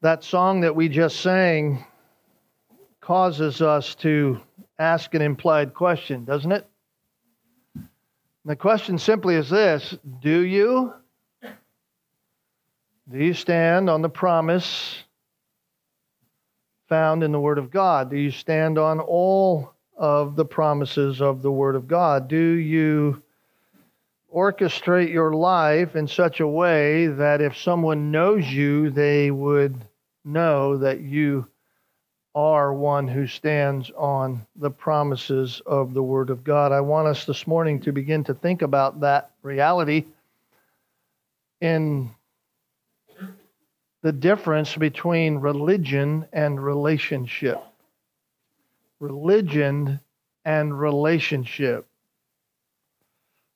That song that we just sang causes us to ask an implied question, doesn't it? The question simply is this Do you? Do you stand on the promise found in the Word of God? Do you stand on all of the promises of the Word of God? Do you orchestrate your life in such a way that if someone knows you, they would know that you are one who stands on the promises of the Word of God. I want us this morning to begin to think about that reality in the difference between religion and relationship. Religion and relationship.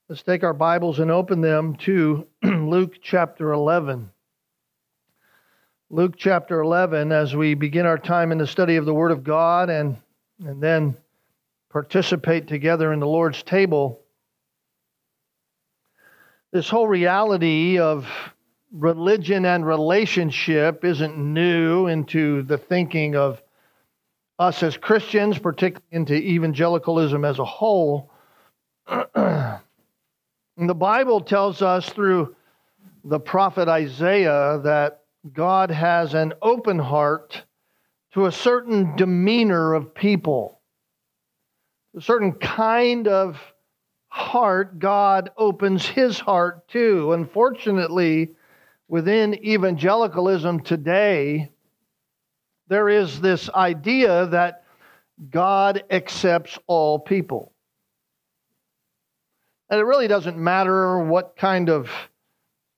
Let's take our Bibles and open them to Luke chapter 11. Luke chapter 11, as we begin our time in the study of the Word of God and, and then participate together in the Lord's table, this whole reality of religion and relationship isn't new into the thinking of us as Christians, particularly into evangelicalism as a whole. the Bible tells us through the prophet Isaiah that God has an open heart to a certain demeanor of people, a certain kind of heart God opens his heart to. Unfortunately, within evangelicalism today, there is this idea that God accepts all people. And it really doesn't matter what kind of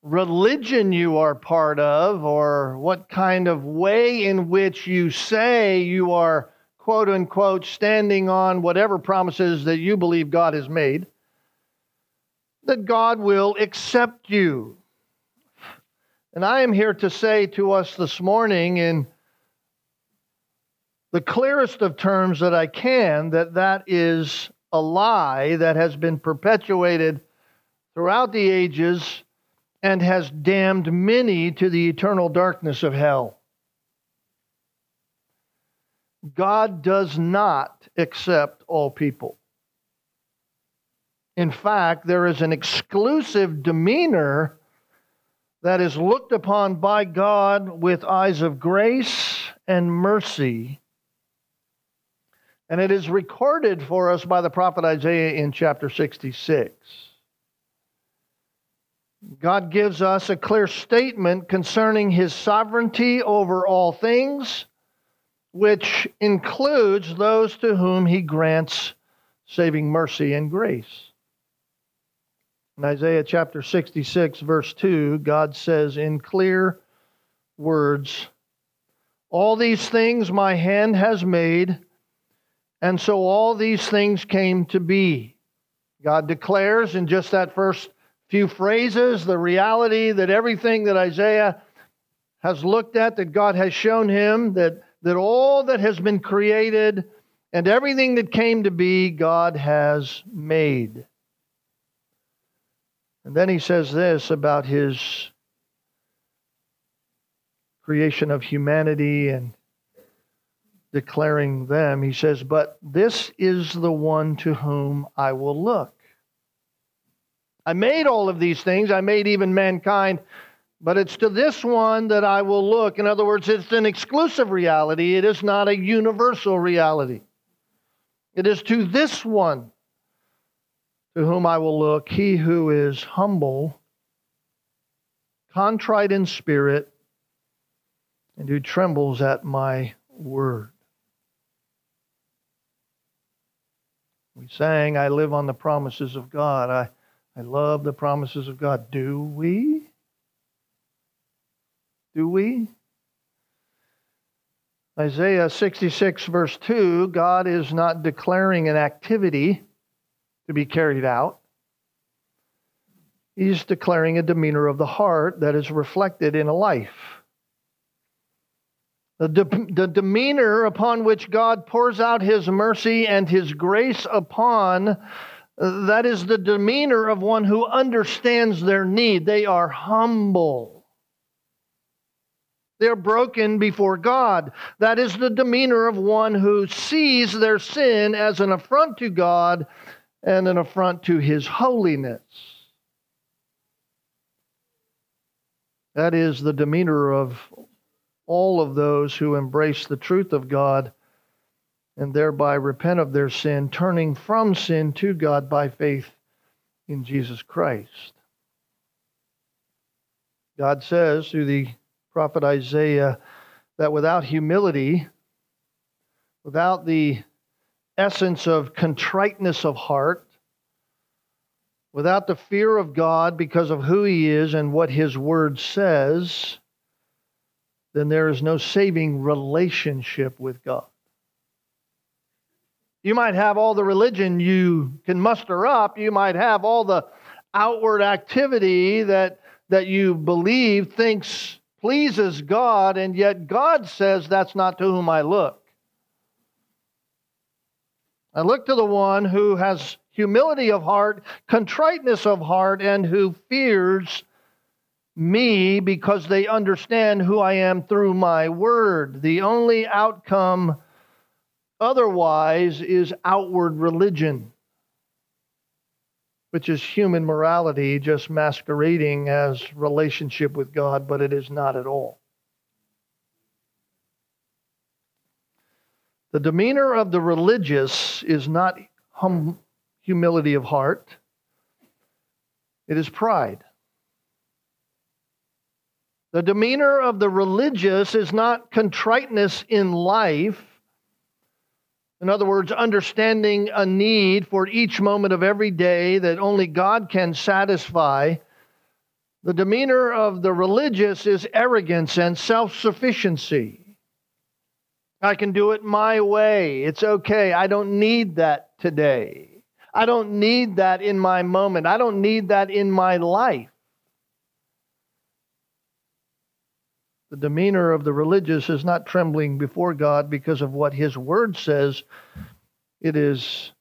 religion you are part of or what kind of way in which you say you are, quote unquote, standing on whatever promises that you believe God has made, that God will accept you. And I am here to say to us this morning in the clearest of terms that I can that that is a lie that has been perpetuated throughout the ages and has damned many to the eternal darkness of hell. God does not accept all people. In fact, there is an exclusive demeanor that is looked upon by God with eyes of grace and mercy. And it is recorded for us by the prophet Isaiah in chapter 66. God gives us a clear statement concerning his sovereignty over all things, which includes those to whom he grants saving mercy and grace. In Isaiah chapter 66, verse 2, God says in clear words, All these things my hand has made, and so all these things came to be. God declares in just that first few phrases, the reality that everything that Isaiah has looked at, that God has shown him, that, that all that has been created and everything that came to be, God has made. And then he says this about his creation of humanity and declaring them. He says, But this is the one to whom I will look. I made all of these things, I made even mankind, but it's to this one that I will look. In other words, it's an exclusive reality, it is not a universal reality. It is to this one to whom I will look, he who is humble, contrite in spirit, and who trembles at my word. We sang, I live on the promises of God. I I love the promises of God. Do we? Do we? Isaiah 66, verse 2 God is not declaring an activity to be carried out. He's declaring a demeanor of the heart that is reflected in a life. The, de- the demeanor upon which God pours out his mercy and his grace upon that is the demeanor of one who understands their need. They are humble. They're broken before God. That is the demeanor of one who sees their sin as an affront to God and an affront to his holiness. That is the demeanor of all of those who embrace the truth of God and thereby repent of their sin, turning from sin to God by faith in Jesus Christ. God says through the prophet Isaiah that without humility, without the essence of contriteness of heart, without the fear of God because of who He is and what His Word says, then there is no saving relationship with God. You might have all the religion you can muster up, you might have all the outward activity that, that you believe thinks pleases God, and yet God says that's not to whom I look. I look to the one who has humility of heart, contriteness of heart, and who fears me because they understand who I am through my word. The only outcome otherwise is outward religion, which is human morality just masquerading as relationship with God, but it is not at all. The demeanor of the religious is not hum- humility of heart, it is pride. The demeanor of the religious is not contriteness in life. In other words, understanding a need for each moment of every day that only God can satisfy. The demeanor of the religious is arrogance and self sufficiency. I can do it my way. It's okay. I don't need that today. I don't need that in my moment. I don't need that in my life. The demeanor of the religious is not trembling before God because of what His Word says. It is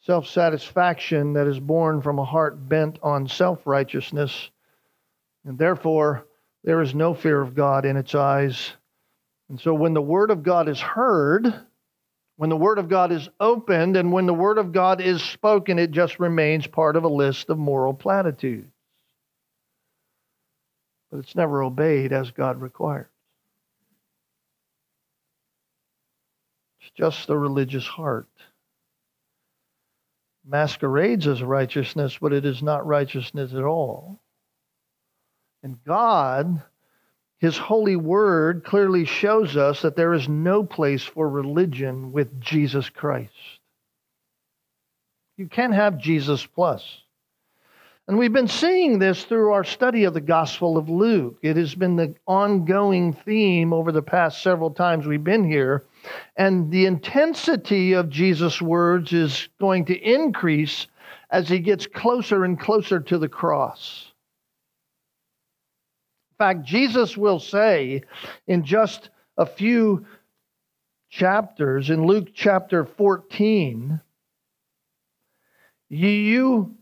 self satisfaction that is born from a heart bent on self righteousness. And therefore, there is no fear of God in its eyes. And so, when the Word of God is heard, when the Word of God is opened, and when the Word of God is spoken, it just remains part of a list of moral platitudes but it's never obeyed as God requires. It's just the religious heart. Masquerades as righteousness, but it is not righteousness at all. And God, His holy word, clearly shows us that there is no place for religion with Jesus Christ. You can't have Jesus plus. And we've been seeing this through our study of the Gospel of Luke. It has been the ongoing theme over the past several times we've been here. And the intensity of Jesus' words is going to increase as he gets closer and closer to the cross. In fact, Jesus will say in just a few chapters, in Luke chapter 14, you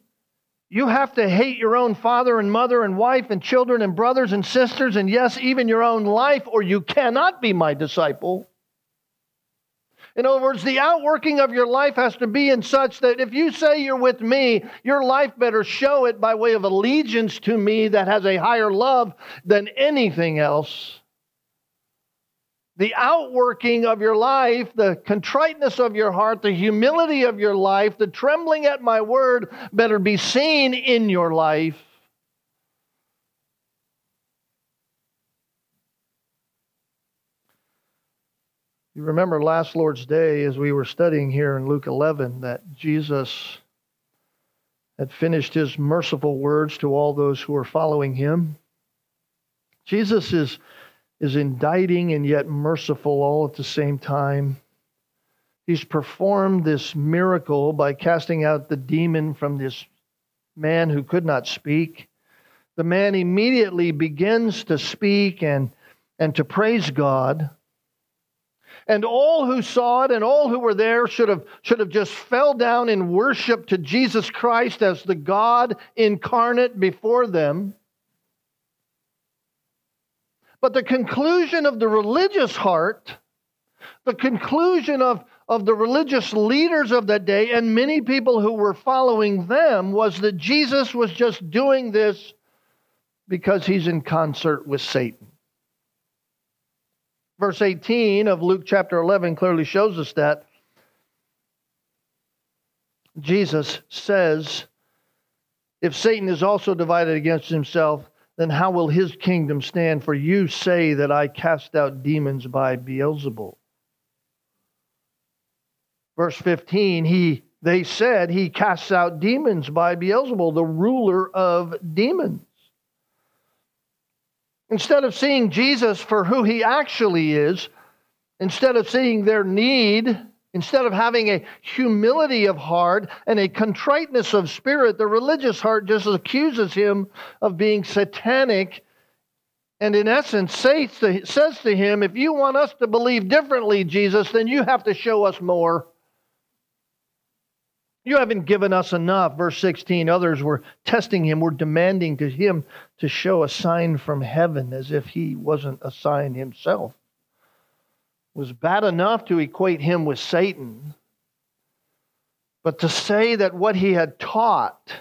you have to hate your own father and mother and wife and children and brothers and sisters, and yes, even your own life, or you cannot be my disciple. In other words, the outworking of your life has to be in such that if you say you're with me, your life better show it by way of allegiance to me that has a higher love than anything else the outworking of your life, the contriteness of your heart, the humility of your life, the trembling at my word better be seen in your life. You remember last Lord's Day as we were studying here in Luke 11 that Jesus had finished his merciful words to all those who were following him. Jesus is is indicting and yet merciful all at the same time. He's performed this miracle by casting out the demon from this man who could not speak. The man immediately begins to speak and, and to praise God. And all who saw it and all who were there should have, should have just fell down in worship to Jesus Christ as the God incarnate before them. But the conclusion of the religious heart, the conclusion of, of the religious leaders of that day, and many people who were following them, was that Jesus was just doing this because he's in concert with Satan. Verse 18 of Luke chapter 11 clearly shows us that. Jesus says, If Satan is also divided against himself, then how will his kingdom stand? For you say that I cast out demons by Beelzebul. Verse 15, he they said he casts out demons by Beelzebul, the ruler of demons. Instead of seeing Jesus for who he actually is, instead of seeing their need, instead of having a humility of heart and a contriteness of spirit, the religious heart just accuses him of being satanic. And in essence, says to, says to him, If you want us to believe differently, Jesus, then you have to show us more. You haven't given us enough. Verse 16, others were testing him, were demanding to him to show a sign from heaven as if he wasn't a sign himself. Was bad enough to equate him with Satan, but to say that what he had taught,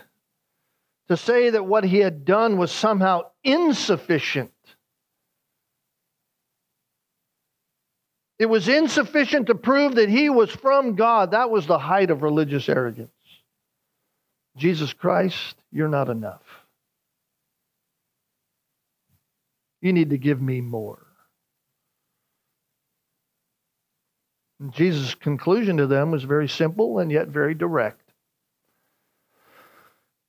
to say that what he had done was somehow insufficient It was insufficient to prove that he was from God. That was the height of religious arrogance. Jesus Christ, you're not enough. You need to give me more. Jesus' conclusion to them was very simple and yet very direct.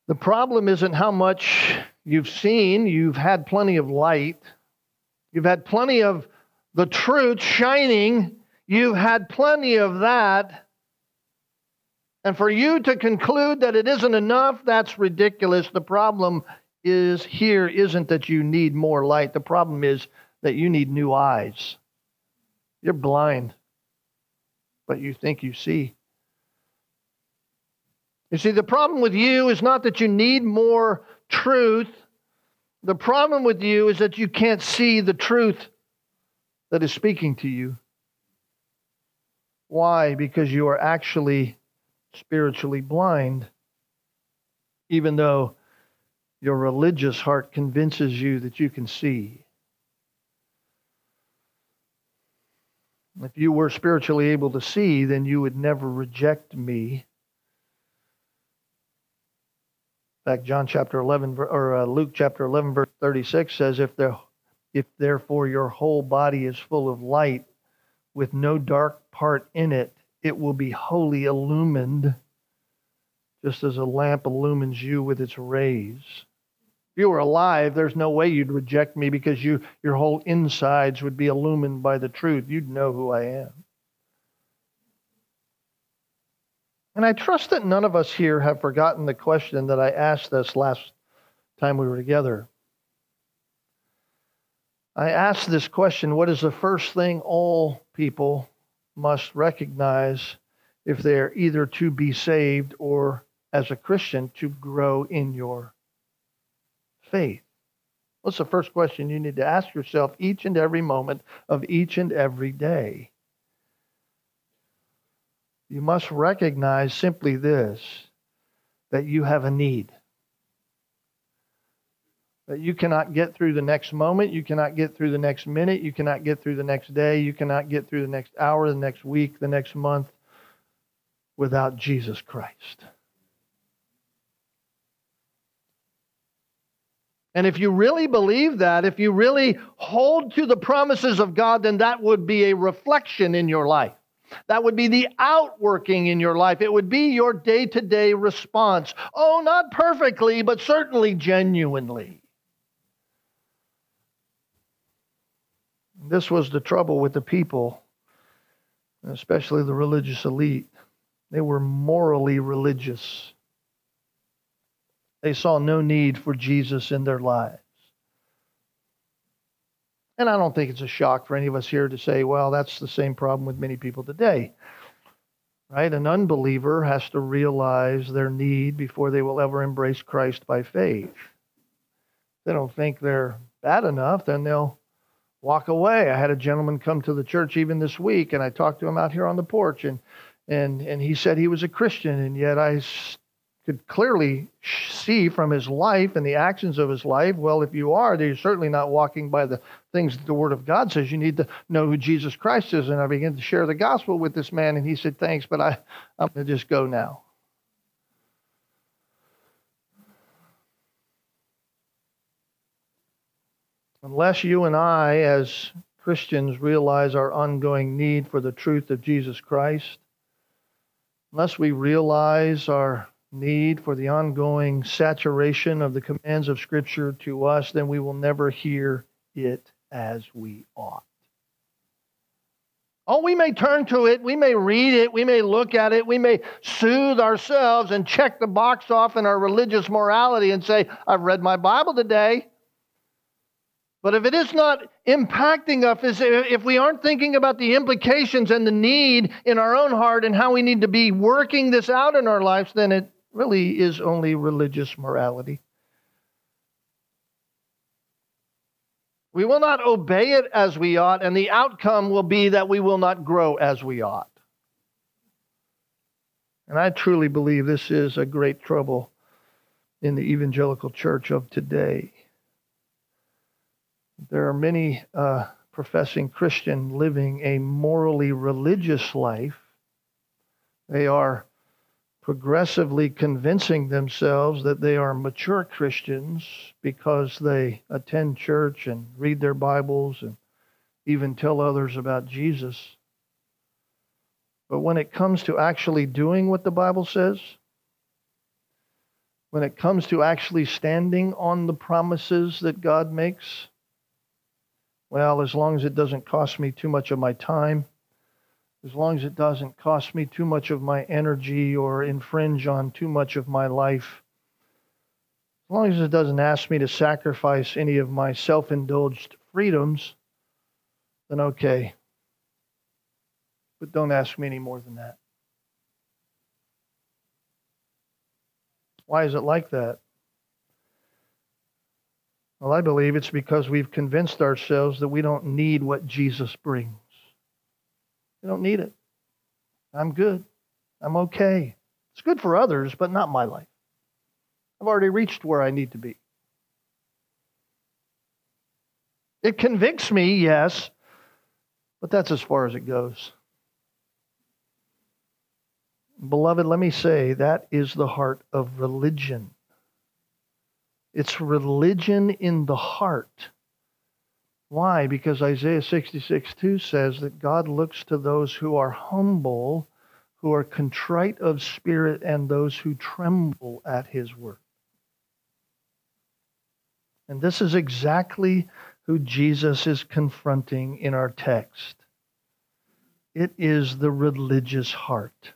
The problem isn't how much you've seen, you've had plenty of light, you've had plenty of the truth shining. You've had plenty of that. And for you to conclude that it isn't enough, that's ridiculous. The problem is here isn't that you need more light. The problem is that you need new eyes. You're blind, but you think you see. You see, the problem with you is not that you need more truth. The problem with you is that you can't see the truth that is speaking to you. Why? Because you are actually spiritually blind, even though your religious heart convinces you that you can see. If you were spiritually able to see, then you would never reject me. In fact, John chapter 11, or uh, Luke chapter 11, verse 36 says, If the if therefore your whole body is full of light, with no dark part in it, it will be wholly illumined, just as a lamp illumines you with its rays. If you were alive, there's no way you'd reject me because you, your whole insides would be illumined by the truth. You'd know who I am. And I trust that none of us here have forgotten the question that I asked this last time we were together. I asked this question what is the first thing all people must recognize if they're either to be saved or, as a Christian, to grow in your faith? What's the first question you need to ask yourself each and every moment of each and every day? You must recognize simply this that you have a need that you cannot get through the next moment, you cannot get through the next minute, you cannot get through the next day, you cannot get through the next hour, the next week, the next month without Jesus Christ. And if you really believe that, if you really hold to the promises of God, then that would be a reflection in your life. That would be the outworking in your life. It would be your day to day response. Oh, not perfectly, but certainly genuinely. This was the trouble with the people, especially the religious elite. They were morally religious. They saw no need for Jesus in their lives. And I don't think it's a shock for any of us here to say, well, that's the same problem with many people today. Right? An unbeliever has to realize their need before they will ever embrace Christ by faith. If they don't think they're bad enough, then they'll walk away. I had a gentleman come to the church even this week, and I talked to him out here on the porch, and and and he said he was a Christian, and yet I could clearly see from his life and the actions of his life. Well, if you are, then you're certainly not walking by the things that the Word of God says. You need to know who Jesus Christ is. And I began to share the gospel with this man, and he said, "Thanks, but I I'm going to just go now." Unless you and I, as Christians, realize our ongoing need for the truth of Jesus Christ, unless we realize our need for the ongoing saturation of the commands of Scripture to us, then we will never hear it as we ought. Oh, we may turn to it, we may read it, we may look at it, we may soothe ourselves and check the box off in our religious morality and say, I've read my Bible today. But if it is not impacting us, if we aren't thinking about the implications and the need in our own heart and how we need to be working this out in our lives, then it really is only religious morality. We will not obey it as we ought, and the outcome will be that we will not grow as we ought. And I truly believe this is a great trouble in the evangelical church of today. There are many uh, professing Christian living a morally religious life. They are progressively convincing themselves that they are mature Christians because they attend church and read their Bibles and even tell others about Jesus. But when it comes to actually doing what the Bible says, when it comes to actually standing on the promises that God makes, well, as long as it doesn't cost me too much of my time, as long as it doesn't cost me too much of my energy or infringe on too much of my life, as long as it doesn't ask me to sacrifice any of my self indulged freedoms, then okay. But don't ask me any more than that. Why is it like that? Well, I believe it's because we've convinced ourselves that we don't need what Jesus brings. We don't need it. I'm good. I'm okay. It's good for others, but not my life. I've already reached where I need to be. It convicts me, yes, but that's as far as it goes. Beloved, let me say that is the heart of religion. It's religion in the heart. Why? Because Isaiah 66 2 says that God looks to those who are humble, who are contrite of spirit, and those who tremble at his word. And this is exactly who Jesus is confronting in our text. It is the religious heart.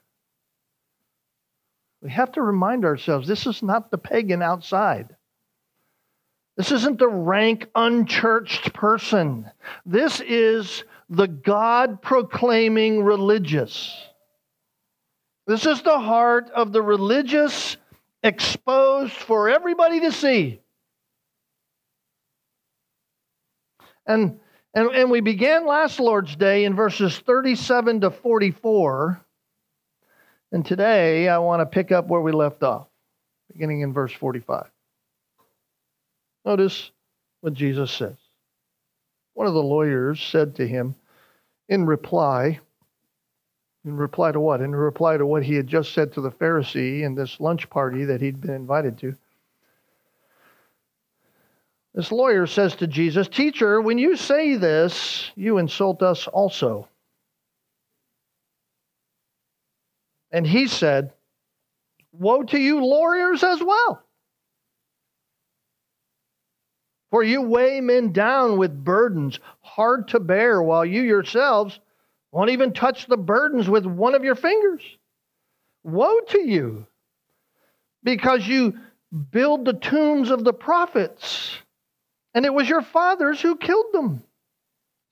We have to remind ourselves this is not the pagan outside. This isn't the rank, unchurched person. This is the God proclaiming religious. This is the heart of the religious exposed for everybody to see. And, and, and we began last Lord's Day in verses 37 to 44. And today I want to pick up where we left off, beginning in verse 45. Notice what Jesus says. One of the lawyers said to him in reply, in reply to what? In reply to what he had just said to the Pharisee in this lunch party that he'd been invited to. This lawyer says to Jesus, Teacher, when you say this, you insult us also. And he said, Woe to you, lawyers, as well. For you weigh men down with burdens hard to bear, while you yourselves won't even touch the burdens with one of your fingers. Woe to you, because you build the tombs of the prophets, and it was your fathers who killed them.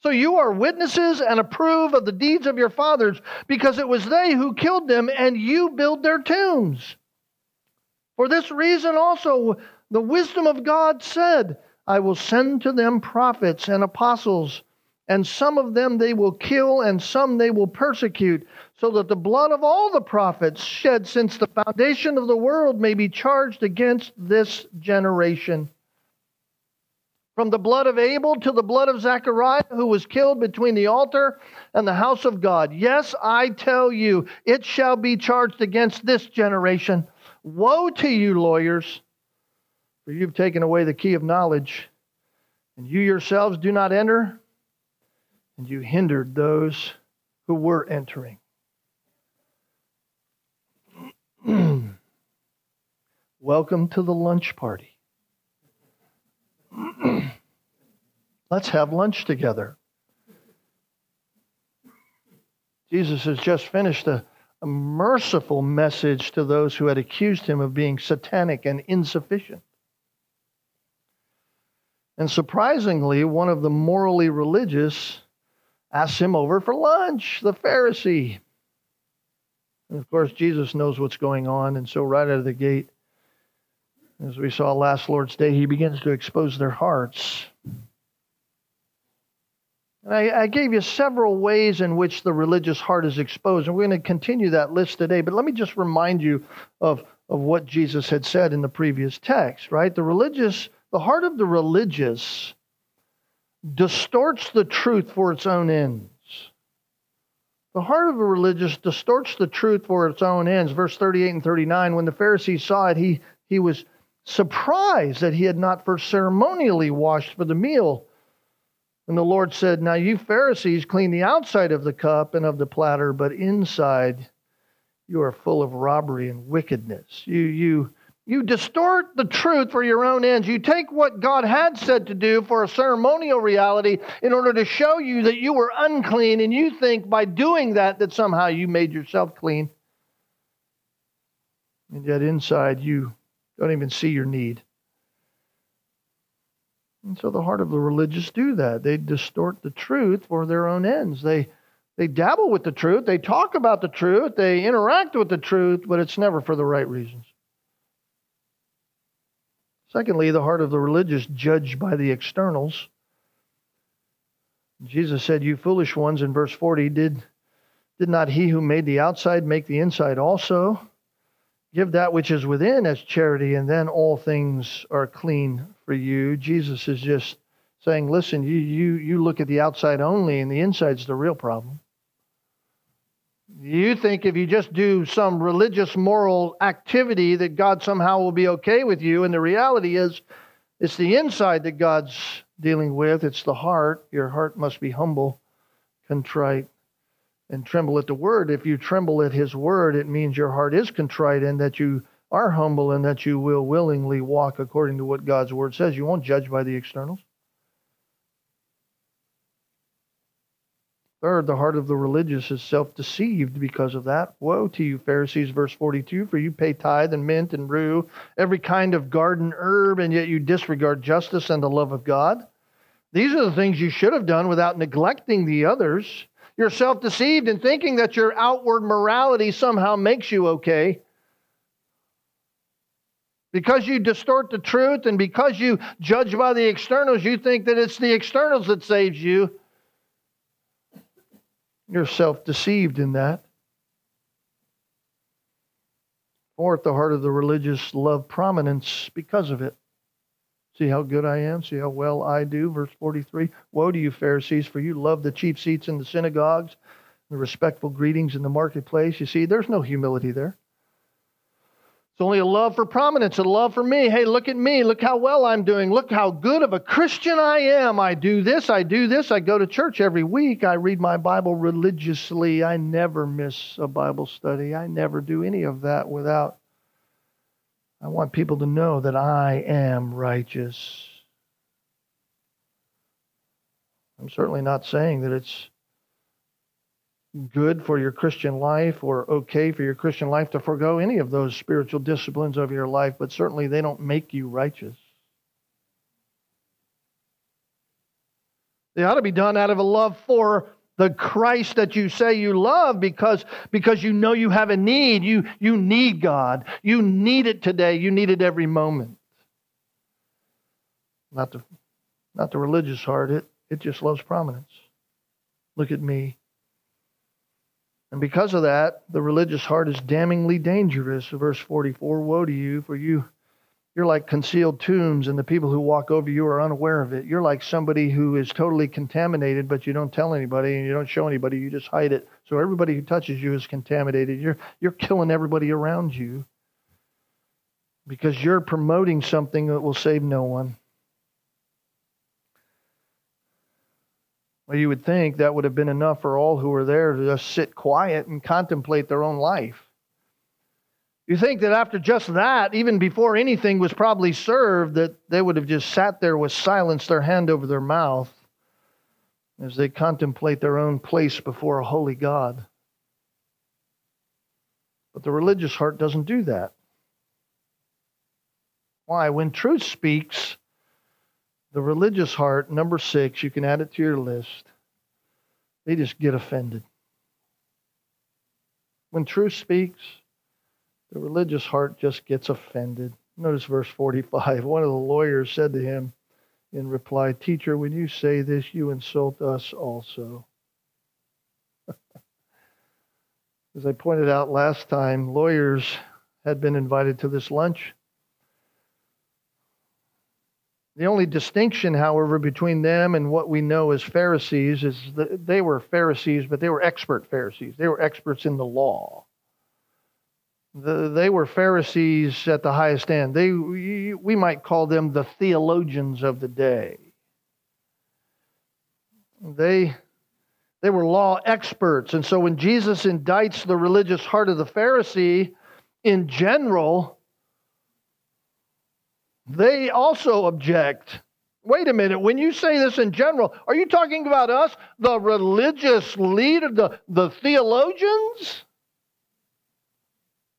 So you are witnesses and approve of the deeds of your fathers, because it was they who killed them, and you build their tombs. For this reason also, the wisdom of God said, I will send to them prophets and apostles, and some of them they will kill, and some they will persecute, so that the blood of all the prophets shed since the foundation of the world may be charged against this generation. From the blood of Abel to the blood of Zechariah, who was killed between the altar and the house of God. Yes, I tell you, it shall be charged against this generation. Woe to you, lawyers! For you've taken away the key of knowledge, and you yourselves do not enter, and you hindered those who were entering. Welcome to the lunch party. Let's have lunch together. Jesus has just finished a, a merciful message to those who had accused him of being satanic and insufficient. And surprisingly, one of the morally religious asks him over for lunch, the Pharisee. And of course, Jesus knows what's going on, and so right out of the gate, as we saw last Lord's Day, he begins to expose their hearts. I, I, gave you several ways in which the religious heart is exposed, and we're going to continue that list today. But let me just remind you of, of what Jesus had said in the previous text, right? The religious the heart of the religious distorts the truth for its own ends. The heart of the religious distorts the truth for its own ends. Verse 38 and 39, when the Pharisees saw it, he, he was surprised that he had not first ceremonially washed for the meal. And the Lord said, Now you Pharisees clean the outside of the cup and of the platter, but inside you are full of robbery and wickedness. You, you, you distort the truth for your own ends. You take what God had said to do for a ceremonial reality in order to show you that you were unclean, and you think by doing that that somehow you made yourself clean. And yet inside you don't even see your need. And so the heart of the religious do that. They distort the truth for their own ends. They they dabble with the truth, they talk about the truth, they interact with the truth, but it's never for the right reasons. Secondly, the heart of the religious judged by the externals. Jesus said, You foolish ones, in verse 40, did, did not he who made the outside make the inside also? Give that which is within as charity, and then all things are clean for you. Jesus is just saying, Listen, you, you, you look at the outside only, and the inside's the real problem. You think if you just do some religious moral activity that God somehow will be okay with you, and the reality is it's the inside that God's dealing with, it's the heart. Your heart must be humble, contrite, and tremble at the word. If you tremble at his word, it means your heart is contrite and that you are humble and that you will willingly walk according to what God's word says. You won't judge by the externals. Third, the heart of the religious is self deceived because of that. Woe to you, Pharisees, verse 42, for you pay tithe and mint and rue, every kind of garden herb, and yet you disregard justice and the love of God. These are the things you should have done without neglecting the others. You're self deceived in thinking that your outward morality somehow makes you okay. Because you distort the truth and because you judge by the externals, you think that it's the externals that saves you. You're self deceived in that. Or at the heart of the religious love prominence because of it. See how good I am? See how well I do? Verse 43 Woe to you, Pharisees, for you love the chief seats in the synagogues, the respectful greetings in the marketplace. You see, there's no humility there. Only a love for prominence, a love for me. Hey, look at me. Look how well I'm doing. Look how good of a Christian I am. I do this, I do this. I go to church every week. I read my Bible religiously. I never miss a Bible study. I never do any of that without. I want people to know that I am righteous. I'm certainly not saying that it's good for your Christian life or okay for your Christian life to forego any of those spiritual disciplines of your life, but certainly they don't make you righteous. They ought to be done out of a love for the Christ that you say you love because, because you know you have a need. You, you need God. You need it today. You need it every moment. Not the, not the religious heart. It, it just loves prominence. Look at me. And because of that, the religious heart is damningly dangerous. Verse 44 Woe to you, for you you're like concealed tombs, and the people who walk over you are unaware of it. You're like somebody who is totally contaminated, but you don't tell anybody and you don't show anybody. You just hide it. So everybody who touches you is contaminated. You're, you're killing everybody around you because you're promoting something that will save no one. Well, you would think that would have been enough for all who were there to just sit quiet and contemplate their own life. You think that after just that, even before anything was probably served, that they would have just sat there with silence, their hand over their mouth, as they contemplate their own place before a holy God. But the religious heart doesn't do that. Why? When truth speaks, the religious heart, number six, you can add it to your list, they just get offended. When truth speaks, the religious heart just gets offended. Notice verse 45. One of the lawyers said to him in reply, Teacher, when you say this, you insult us also. As I pointed out last time, lawyers had been invited to this lunch. The only distinction, however, between them and what we know as Pharisees is that they were Pharisees, but they were expert Pharisees. They were experts in the law. The, they were Pharisees at the highest end. They, we might call them the theologians of the day. They, they were law experts. And so when Jesus indicts the religious heart of the Pharisee in general, they also object. Wait a minute, when you say this in general, are you talking about us, the religious leader, the, the theologians?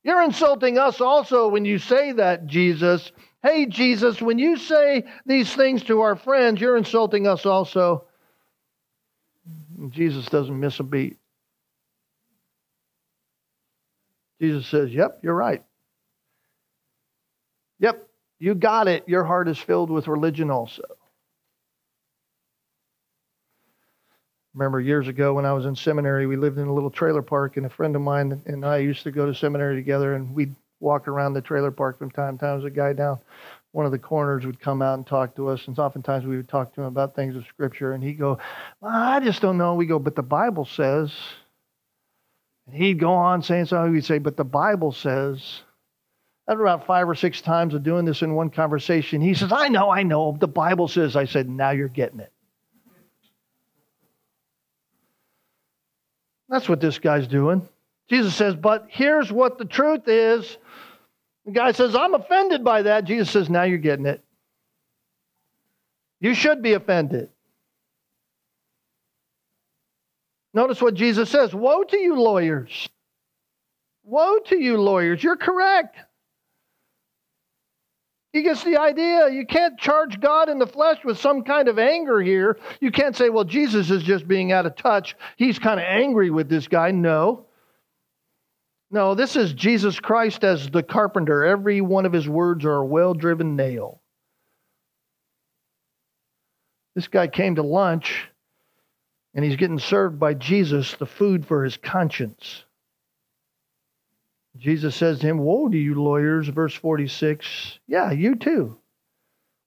You're insulting us also when you say that, Jesus. Hey, Jesus, when you say these things to our friends, you're insulting us also. Jesus doesn't miss a beat. Jesus says, Yep, you're right. Yep, you got it. Your heart is filled with religion also. remember years ago when I was in seminary, we lived in a little trailer park, and a friend of mine and I used to go to seminary together, and we'd walk around the trailer park from time to time. a guy down one of the corners would come out and talk to us, and oftentimes we would talk to him about things of Scripture, and he'd go, I just don't know. We go, but the Bible says. And he'd go on saying something. We'd say, but the Bible says. After about five or six times of doing this in one conversation, he says, I know, I know. The Bible says. I said, now you're getting it. That's what this guy's doing. Jesus says, But here's what the truth is. The guy says, I'm offended by that. Jesus says, Now you're getting it. You should be offended. Notice what Jesus says Woe to you, lawyers! Woe to you, lawyers! You're correct. He gets the idea. You can't charge God in the flesh with some kind of anger here. You can't say, well, Jesus is just being out of touch. He's kind of angry with this guy. No. No, this is Jesus Christ as the carpenter. Every one of his words are a well driven nail. This guy came to lunch and he's getting served by Jesus the food for his conscience. Jesus says to him, Woe to you, lawyers, verse 46. Yeah, you too.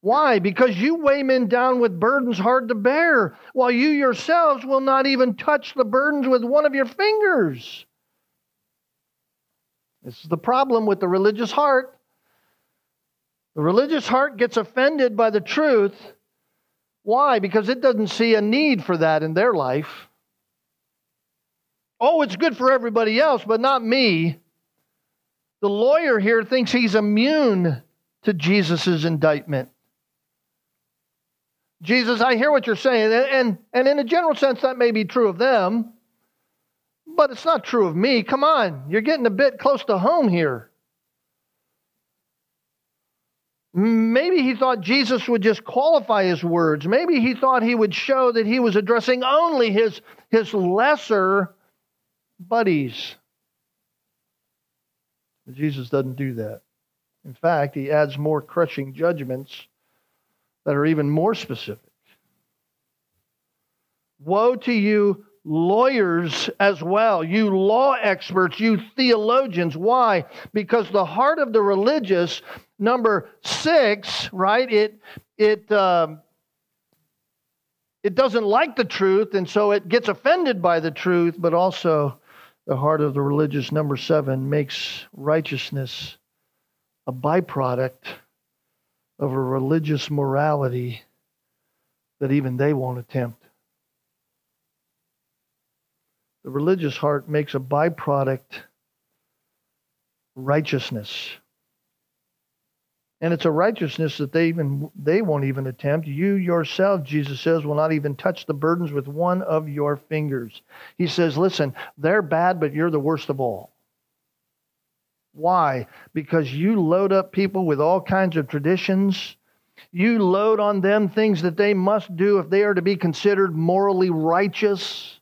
Why? Because you weigh men down with burdens hard to bear, while you yourselves will not even touch the burdens with one of your fingers. This is the problem with the religious heart. The religious heart gets offended by the truth. Why? Because it doesn't see a need for that in their life. Oh, it's good for everybody else, but not me. The lawyer here thinks he's immune to Jesus' indictment. Jesus, I hear what you're saying, and, and in a general sense, that may be true of them, but it's not true of me. Come on, you're getting a bit close to home here. Maybe he thought Jesus would just qualify his words. Maybe he thought he would show that he was addressing only his, his lesser buddies. Jesus doesn't do that. In fact, he adds more crushing judgments that are even more specific. Woe to you, lawyers, as well, you law experts, you theologians. Why? Because the heart of the religious, number six, right? It it um, it doesn't like the truth, and so it gets offended by the truth. But also, the heart of the religious, number seven, makes righteousness a byproduct of a religious morality that even they won't attempt. The religious heart makes a byproduct righteousness. And it's a righteousness that they even they won't even attempt. You yourself, Jesus says, will not even touch the burdens with one of your fingers. He says, listen, they're bad, but you're the worst of all. Why? Because you load up people with all kinds of traditions. You load on them things that they must do if they are to be considered morally righteous.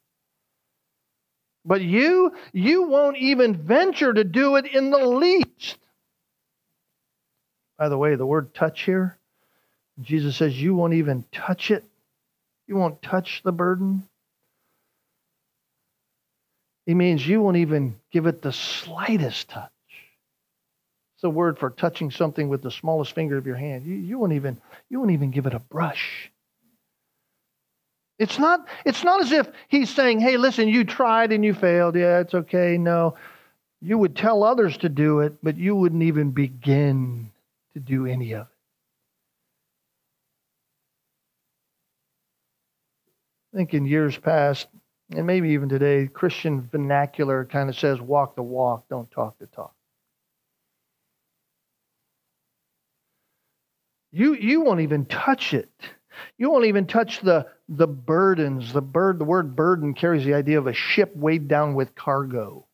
But you, you won't even venture to do it in the least. By the way, the word touch here, Jesus says you won't even touch it. You won't touch the burden. He means you won't even give it the slightest touch. It's a word for touching something with the smallest finger of your hand. You, you won't even you won't even give it a brush. It's not, it's not as if he's saying, hey, listen, you tried and you failed. Yeah, it's okay. No. You would tell others to do it, but you wouldn't even begin to do any of it. I think in years past, and maybe even today, Christian vernacular kind of says walk the walk, don't talk the talk. You, you won't even touch it. You won't even touch the, the burdens. The bird, the word burden carries the idea of a ship weighed down with cargo.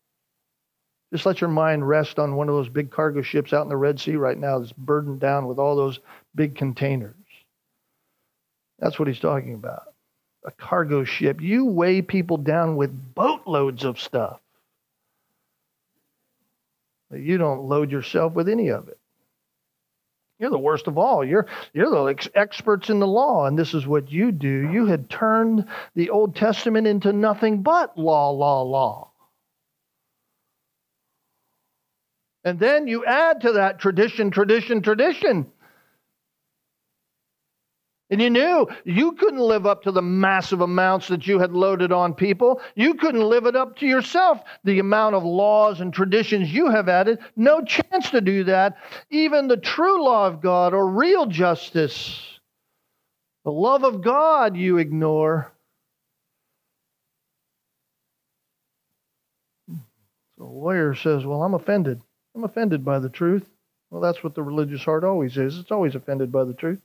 Just let your mind rest on one of those big cargo ships out in the Red Sea right now that's burdened down with all those big containers. That's what he's talking about. A cargo ship. You weigh people down with boatloads of stuff. But you don't load yourself with any of it. You're the worst of all. You're, you're the ex- experts in the law, and this is what you do. You had turned the Old Testament into nothing but law, law, law. And then you add to that tradition, tradition, tradition. And you knew you couldn't live up to the massive amounts that you had loaded on people. You couldn't live it up to yourself, the amount of laws and traditions you have added. No chance to do that. Even the true law of God or real justice, the love of God, you ignore. So a lawyer says, Well, I'm offended. I'm offended by the truth. Well, that's what the religious heart always is. It's always offended by the truth.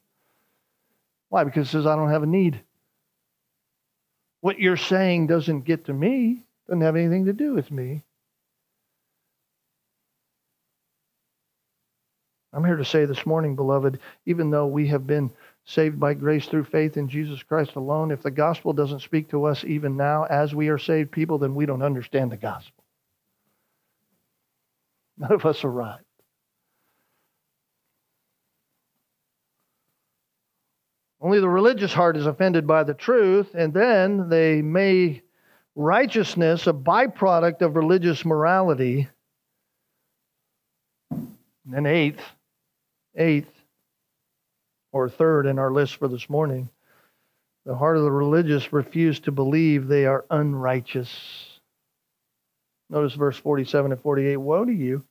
Why? Because it says, I don't have a need. What you're saying doesn't get to me, doesn't have anything to do with me. I'm here to say this morning, beloved, even though we have been saved by grace through faith in Jesus Christ alone, if the gospel doesn't speak to us even now as we are saved people, then we don't understand the gospel. None of us arrived. Only the religious heart is offended by the truth, and then they may righteousness a byproduct of religious morality. And then, eighth, eighth, or third in our list for this morning, the heart of the religious refuse to believe they are unrighteous. Notice verse 47 and 48 Woe to you!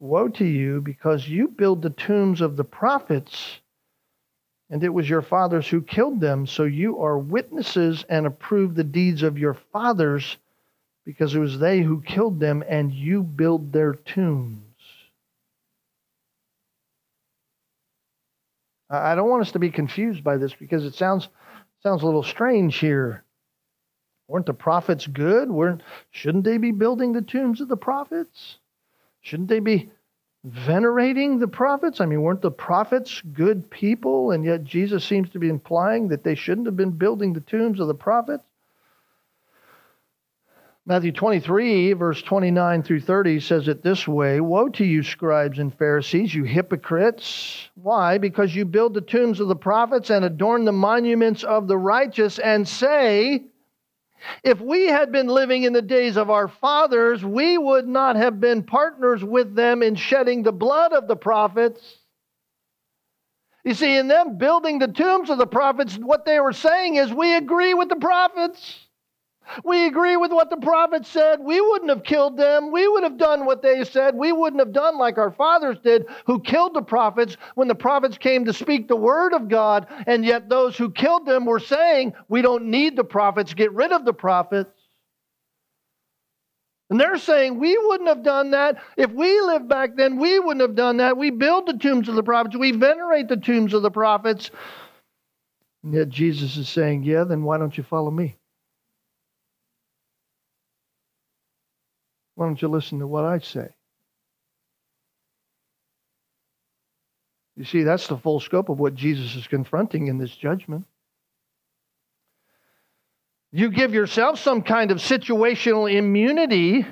Woe to you, because you build the tombs of the prophets and it was your fathers who killed them. So you are witnesses and approve the deeds of your fathers, because it was they who killed them, and you build their tombs. I don't want us to be confused by this because it sounds sounds a little strange here. Weren't the prophets good? Weren't shouldn't they be building the tombs of the prophets? Shouldn't they be venerating the prophets? I mean, weren't the prophets good people? And yet Jesus seems to be implying that they shouldn't have been building the tombs of the prophets. Matthew 23, verse 29 through 30 says it this way Woe to you, scribes and Pharisees, you hypocrites! Why? Because you build the tombs of the prophets and adorn the monuments of the righteous, and say, If we had been living in the days of our fathers, we would not have been partners with them in shedding the blood of the prophets. You see, in them building the tombs of the prophets, what they were saying is, We agree with the prophets. We agree with what the prophet said. We wouldn't have killed them. We would have done what they said. We wouldn't have done like our fathers did, who killed the prophets when the prophets came to speak the word of God. And yet, those who killed them were saying, We don't need the prophets, get rid of the prophets. And they're saying, We wouldn't have done that. If we lived back then, we wouldn't have done that. We build the tombs of the prophets, we venerate the tombs of the prophets. And yet, Jesus is saying, Yeah, then why don't you follow me? Why don't you listen to what I say? You see, that's the full scope of what Jesus is confronting in this judgment. You give yourself some kind of situational immunity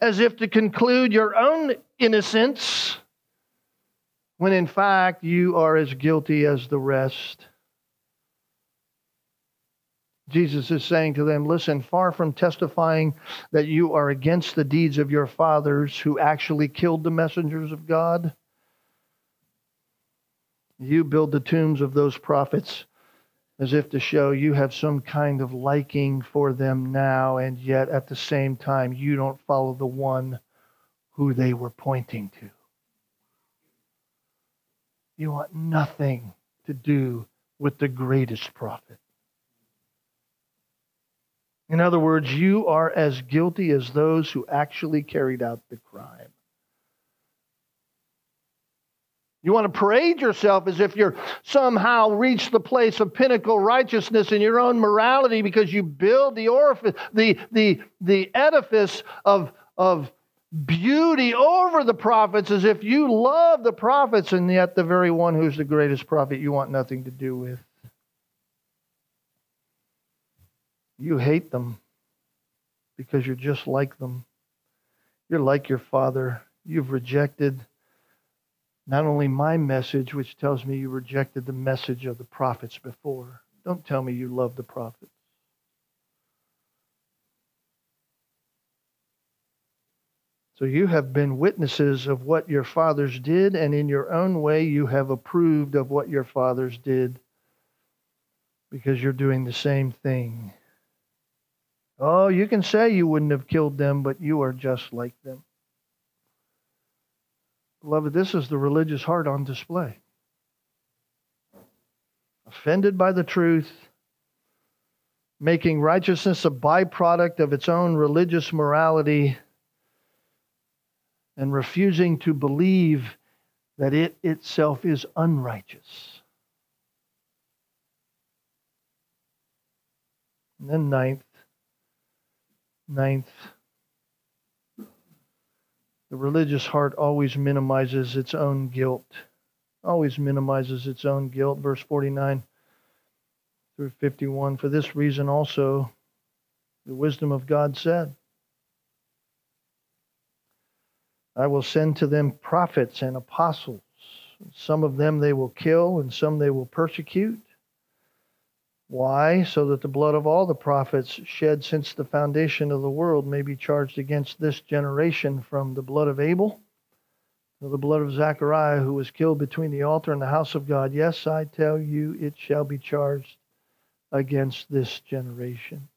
as if to conclude your own innocence, when in fact you are as guilty as the rest. Jesus is saying to them, Listen, far from testifying that you are against the deeds of your fathers who actually killed the messengers of God, you build the tombs of those prophets as if to show you have some kind of liking for them now, and yet at the same time, you don't follow the one who they were pointing to. You want nothing to do with the greatest prophet. In other words, you are as guilty as those who actually carried out the crime. You want to parade yourself as if you're somehow reached the place of pinnacle righteousness in your own morality because you build the orifice, the, the, the edifice of, of beauty over the prophets as if you love the prophets, and yet the very one who's the greatest prophet you want nothing to do with. You hate them because you're just like them. You're like your father. You've rejected not only my message, which tells me you rejected the message of the prophets before. Don't tell me you love the prophets. So you have been witnesses of what your fathers did, and in your own way you have approved of what your fathers did because you're doing the same thing. Oh, you can say you wouldn't have killed them, but you are just like them. Beloved, this is the religious heart on display. Offended by the truth, making righteousness a byproduct of its own religious morality, and refusing to believe that it itself is unrighteous. And then, ninth, Ninth, the religious heart always minimizes its own guilt. Always minimizes its own guilt. Verse 49 through 51. For this reason also, the wisdom of God said, I will send to them prophets and apostles. Some of them they will kill, and some they will persecute. Why? So that the blood of all the prophets shed since the foundation of the world may be charged against this generation from the blood of Abel to the blood of Zechariah, who was killed between the altar and the house of God. Yes, I tell you, it shall be charged against this generation.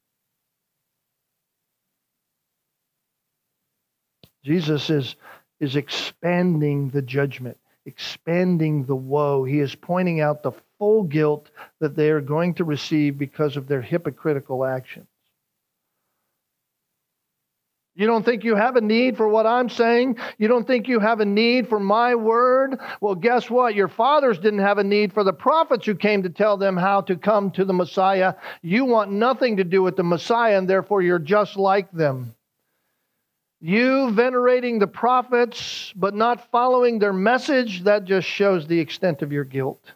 Jesus is, is expanding the judgment, expanding the woe. He is pointing out the full guilt that they are going to receive because of their hypocritical actions. You don't think you have a need for what I'm saying? You don't think you have a need for my word? Well, guess what? Your fathers didn't have a need for the prophets who came to tell them how to come to the Messiah. You want nothing to do with the Messiah, and therefore you're just like them. You venerating the prophets but not following their message, that just shows the extent of your guilt.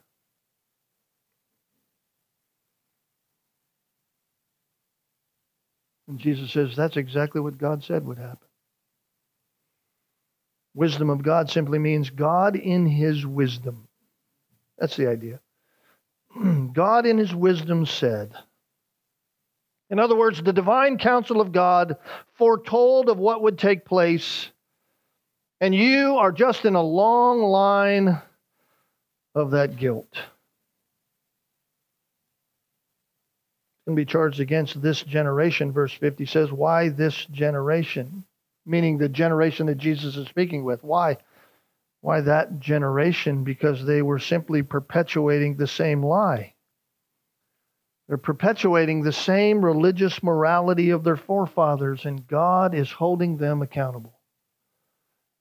And Jesus says that's exactly what God said would happen. Wisdom of God simply means God in his wisdom. That's the idea. God in his wisdom said. In other words, the divine counsel of God foretold of what would take place, and you are just in a long line of that guilt. Can be charged against this generation, verse 50 says, Why this generation? Meaning the generation that Jesus is speaking with. Why? Why that generation? Because they were simply perpetuating the same lie. They're perpetuating the same religious morality of their forefathers, and God is holding them accountable.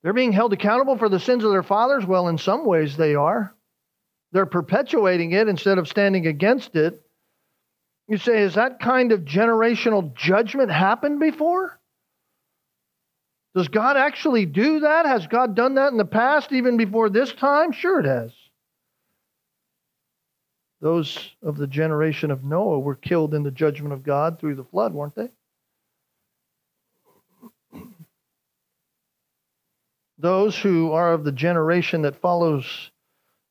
They're being held accountable for the sins of their fathers? Well, in some ways they are. They're perpetuating it instead of standing against it. You say, has that kind of generational judgment happened before? Does God actually do that? Has God done that in the past, even before this time? Sure, it has. Those of the generation of Noah were killed in the judgment of God through the flood, weren't they? Those who are of the generation that follows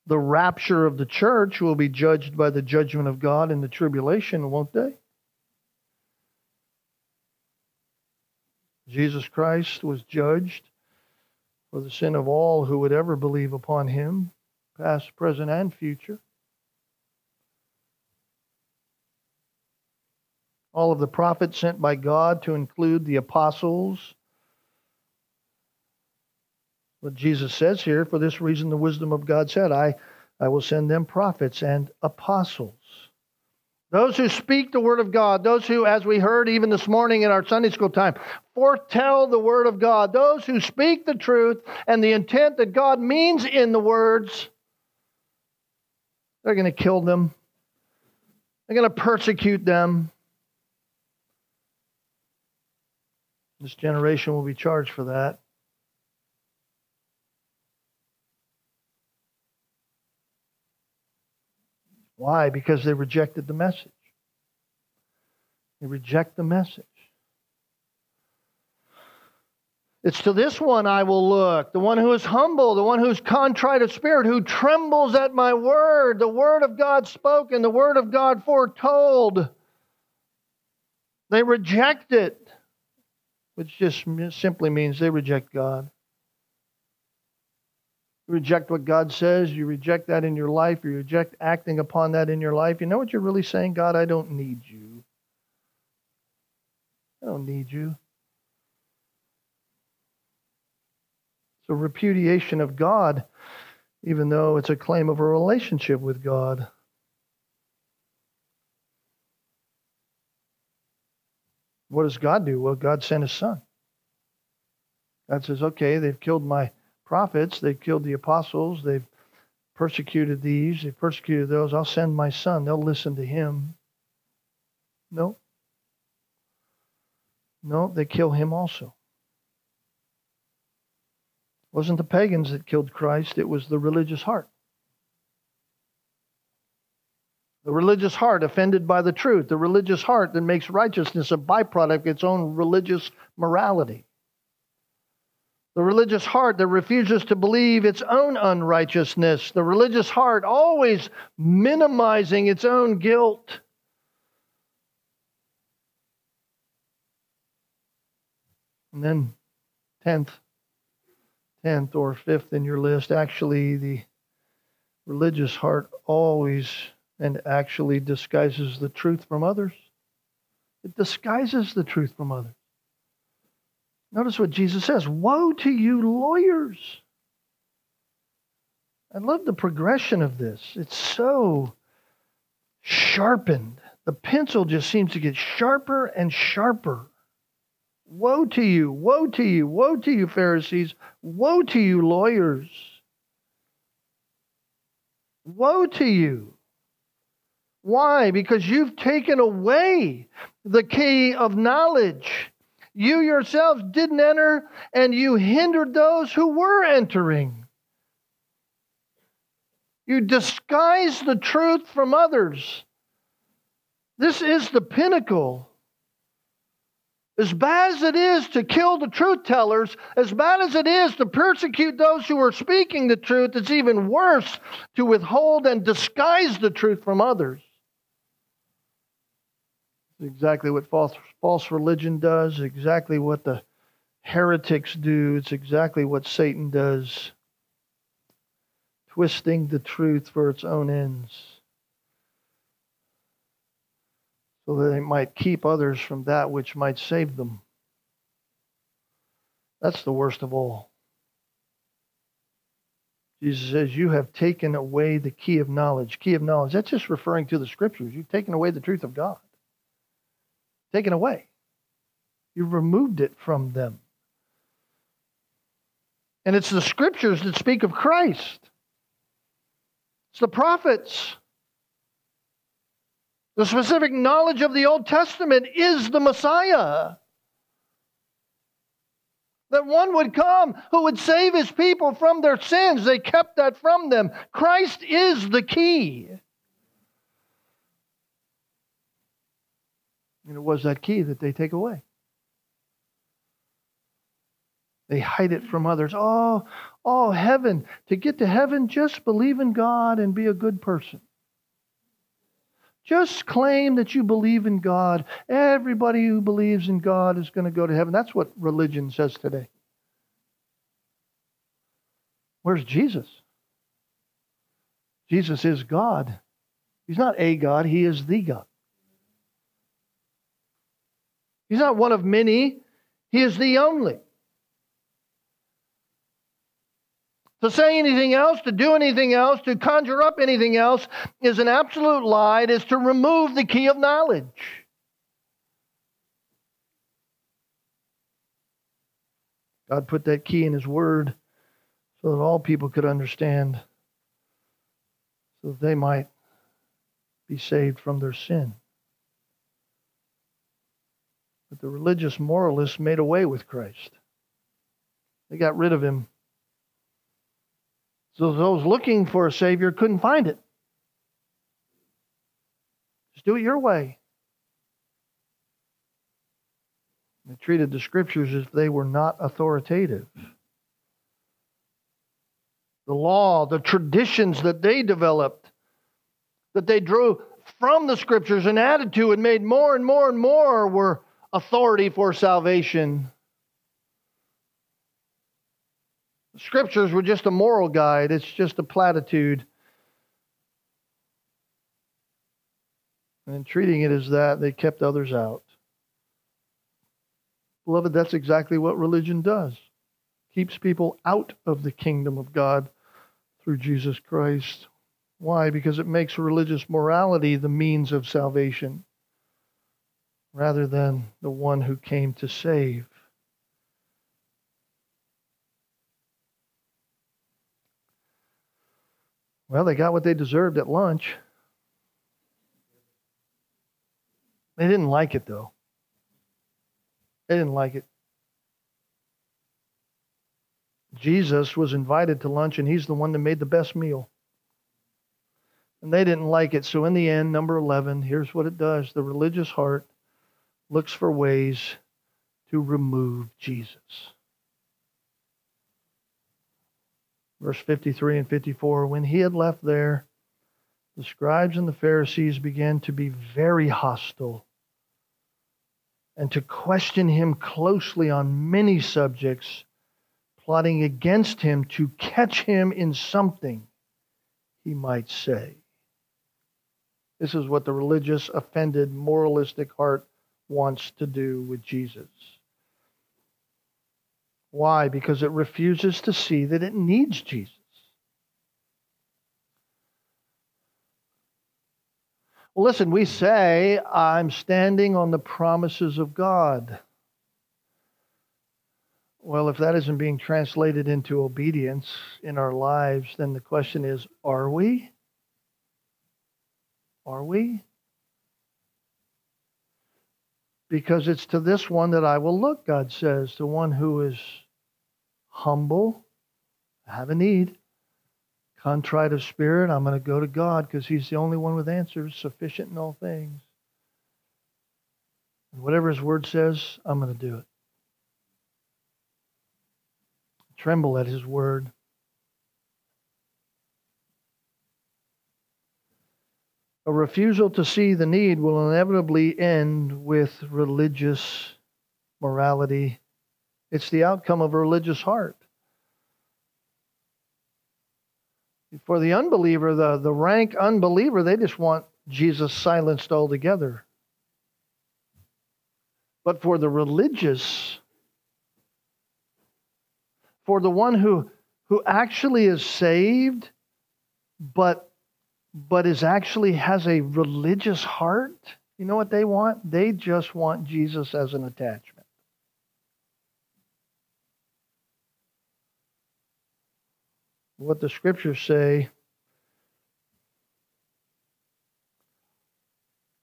the rapture of the church will be judged by the judgment of God in the tribulation, won't they? Jesus Christ was judged for the sin of all who would ever believe upon him, past, present, and future. All of the prophets sent by God to include the apostles what Jesus says here, for this reason the wisdom of God said, I, I will send them prophets and apostles. Those who speak the word of God, those who, as we heard even this morning in our Sunday school time, foretell the word of God, those who speak the truth and the intent that God means in the words, they're going to kill them. They're going to persecute them. This generation will be charged for that. Why? Because they rejected the message. They reject the message. It's to this one I will look, the one who is humble, the one who's contrite of spirit, who trembles at my word, the word of God spoken, the word of God foretold. They reject it, which just simply means they reject God. You reject what God says, you reject that in your life, you reject acting upon that in your life. You know what you're really saying? God, I don't need you. I don't need you. It's a repudiation of God, even though it's a claim of a relationship with God. What does God do? Well, God sent his son. God says, okay, they've killed my prophets, they've killed the apostles, they've persecuted these, they've persecuted those. I'll send my son, they'll listen to him. No. No, they kill him also. It wasn't the pagans that killed Christ, it was the religious heart. The religious heart offended by the truth, the religious heart that makes righteousness a byproduct of its own religious morality. The religious heart that refuses to believe its own unrighteousness. The religious heart always minimizing its own guilt. And then, tenth, tenth or fifth in your list, actually, the religious heart always and actually disguises the truth from others. It disguises the truth from others. Notice what Jesus says Woe to you, lawyers! I love the progression of this. It's so sharpened. The pencil just seems to get sharper and sharper. Woe to you, woe to you, woe to you, Pharisees, woe to you, lawyers. Woe to you. Why? Because you've taken away the key of knowledge. You yourselves didn't enter, and you hindered those who were entering. You disguise the truth from others. This is the pinnacle As bad as it is to kill the truth tellers, as bad as it is to persecute those who are speaking the truth, it's even worse to withhold and disguise the truth from others. Exactly what false, false religion does, exactly what the heretics do, it's exactly what Satan does, twisting the truth for its own ends. so that they might keep others from that which might save them. That's the worst of all. Jesus says, You have taken away the key of knowledge. Key of knowledge. That's just referring to the scriptures. You've taken away the truth of God. Taken away. You've removed it from them. And it's the scriptures that speak of Christ, it's the prophets. The specific knowledge of the Old Testament is the Messiah. That one would come who would save his people from their sins. They kept that from them. Christ is the key. And it was that key that they take away. They hide it from others. Oh, oh, heaven. To get to heaven, just believe in God and be a good person. Just claim that you believe in God. Everybody who believes in God is going to go to heaven. That's what religion says today. Where's Jesus? Jesus is God. He's not a God, He is the God. He's not one of many, He is the only. To say anything else, to do anything else, to conjure up anything else is an absolute lie. It is to remove the key of knowledge. God put that key in His Word so that all people could understand, so that they might be saved from their sin. But the religious moralists made away with Christ. They got rid of him so those looking for a Savior couldn't find it. Just do it your way. They treated the scriptures as if they were not authoritative. The law, the traditions that they developed, that they drew from the scriptures and added to and made more and more and more were authority for salvation. Scriptures were just a moral guide, it's just a platitude. And in treating it as that, they kept others out. Beloved, that's exactly what religion does. Keeps people out of the kingdom of God through Jesus Christ. Why? Because it makes religious morality the means of salvation rather than the one who came to save. Well, they got what they deserved at lunch. They didn't like it, though. They didn't like it. Jesus was invited to lunch, and he's the one that made the best meal. And they didn't like it. So, in the end, number 11, here's what it does the religious heart looks for ways to remove Jesus. verse 53 and 54 when he had left there the scribes and the pharisees began to be very hostile and to question him closely on many subjects plotting against him to catch him in something he might say this is what the religious offended moralistic heart wants to do with jesus why? Because it refuses to see that it needs Jesus. Well, listen, we say, I'm standing on the promises of God. Well, if that isn't being translated into obedience in our lives, then the question is are we? Are we? Because it's to this one that I will look, God says, the one who is humble, I have a need, contrite of spirit. I'm going to go to God because He's the only one with answers, sufficient in all things. Whatever His Word says, I'm going to do it. Tremble at His Word. A refusal to see the need will inevitably end with religious morality. It's the outcome of a religious heart. For the unbeliever, the, the rank unbeliever, they just want Jesus silenced altogether. But for the religious, for the one who, who actually is saved, but but is actually has a religious heart, you know what they want? They just want Jesus as an attachment. What the scriptures say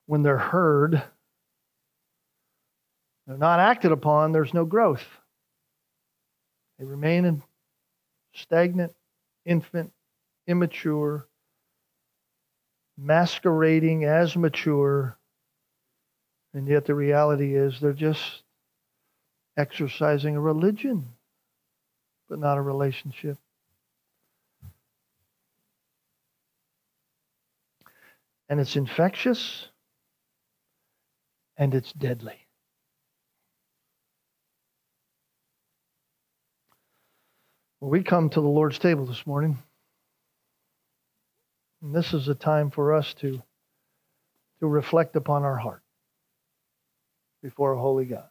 when they're heard, they're not acted upon, there's no growth. They remain in stagnant, infant, immature, masquerading as mature, and yet the reality is they're just exercising a religion, but not a relationship. And it's infectious and it's deadly. Well, we come to the Lord's table this morning. And this is a time for us to, to reflect upon our heart before a holy God.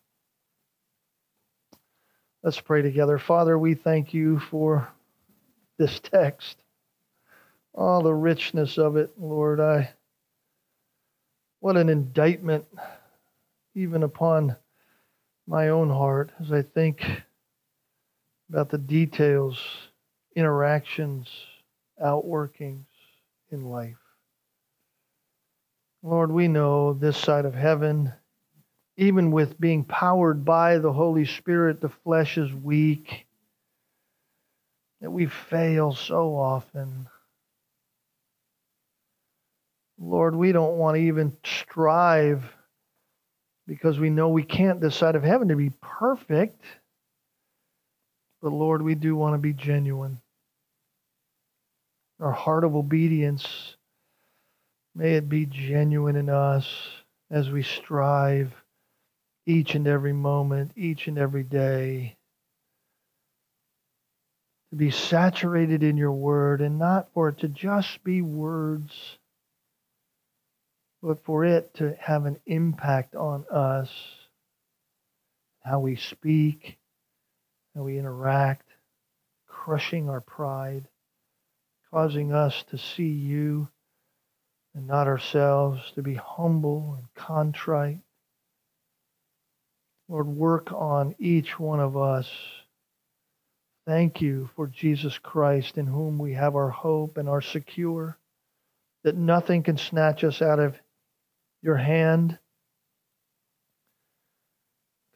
Let's pray together. Father, we thank you for this text. All the richness of it, Lord. I what an indictment even upon my own heart as I think about the details, interactions, outworkings in life. Lord, we know this side of heaven, even with being powered by the Holy Spirit, the flesh is weak, that we fail so often. Lord, we don't want to even strive because we know we can't this side of heaven to be perfect. But Lord, we do want to be genuine our heart of obedience, may it be genuine in us as we strive each and every moment, each and every day to be saturated in your word and not for it to just be words, but for it to have an impact on us, how we speak, how we interact, crushing our pride causing us to see you and not ourselves, to be humble and contrite. Lord, work on each one of us. Thank you for Jesus Christ, in whom we have our hope and are secure, that nothing can snatch us out of your hand.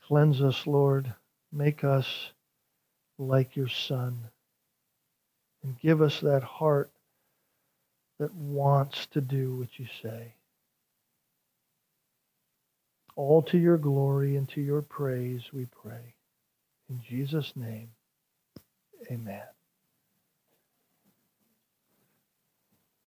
Cleanse us, Lord. Make us like your Son and give us that heart that wants to do what you say. All to your glory and to your praise, we pray. In Jesus' name, amen.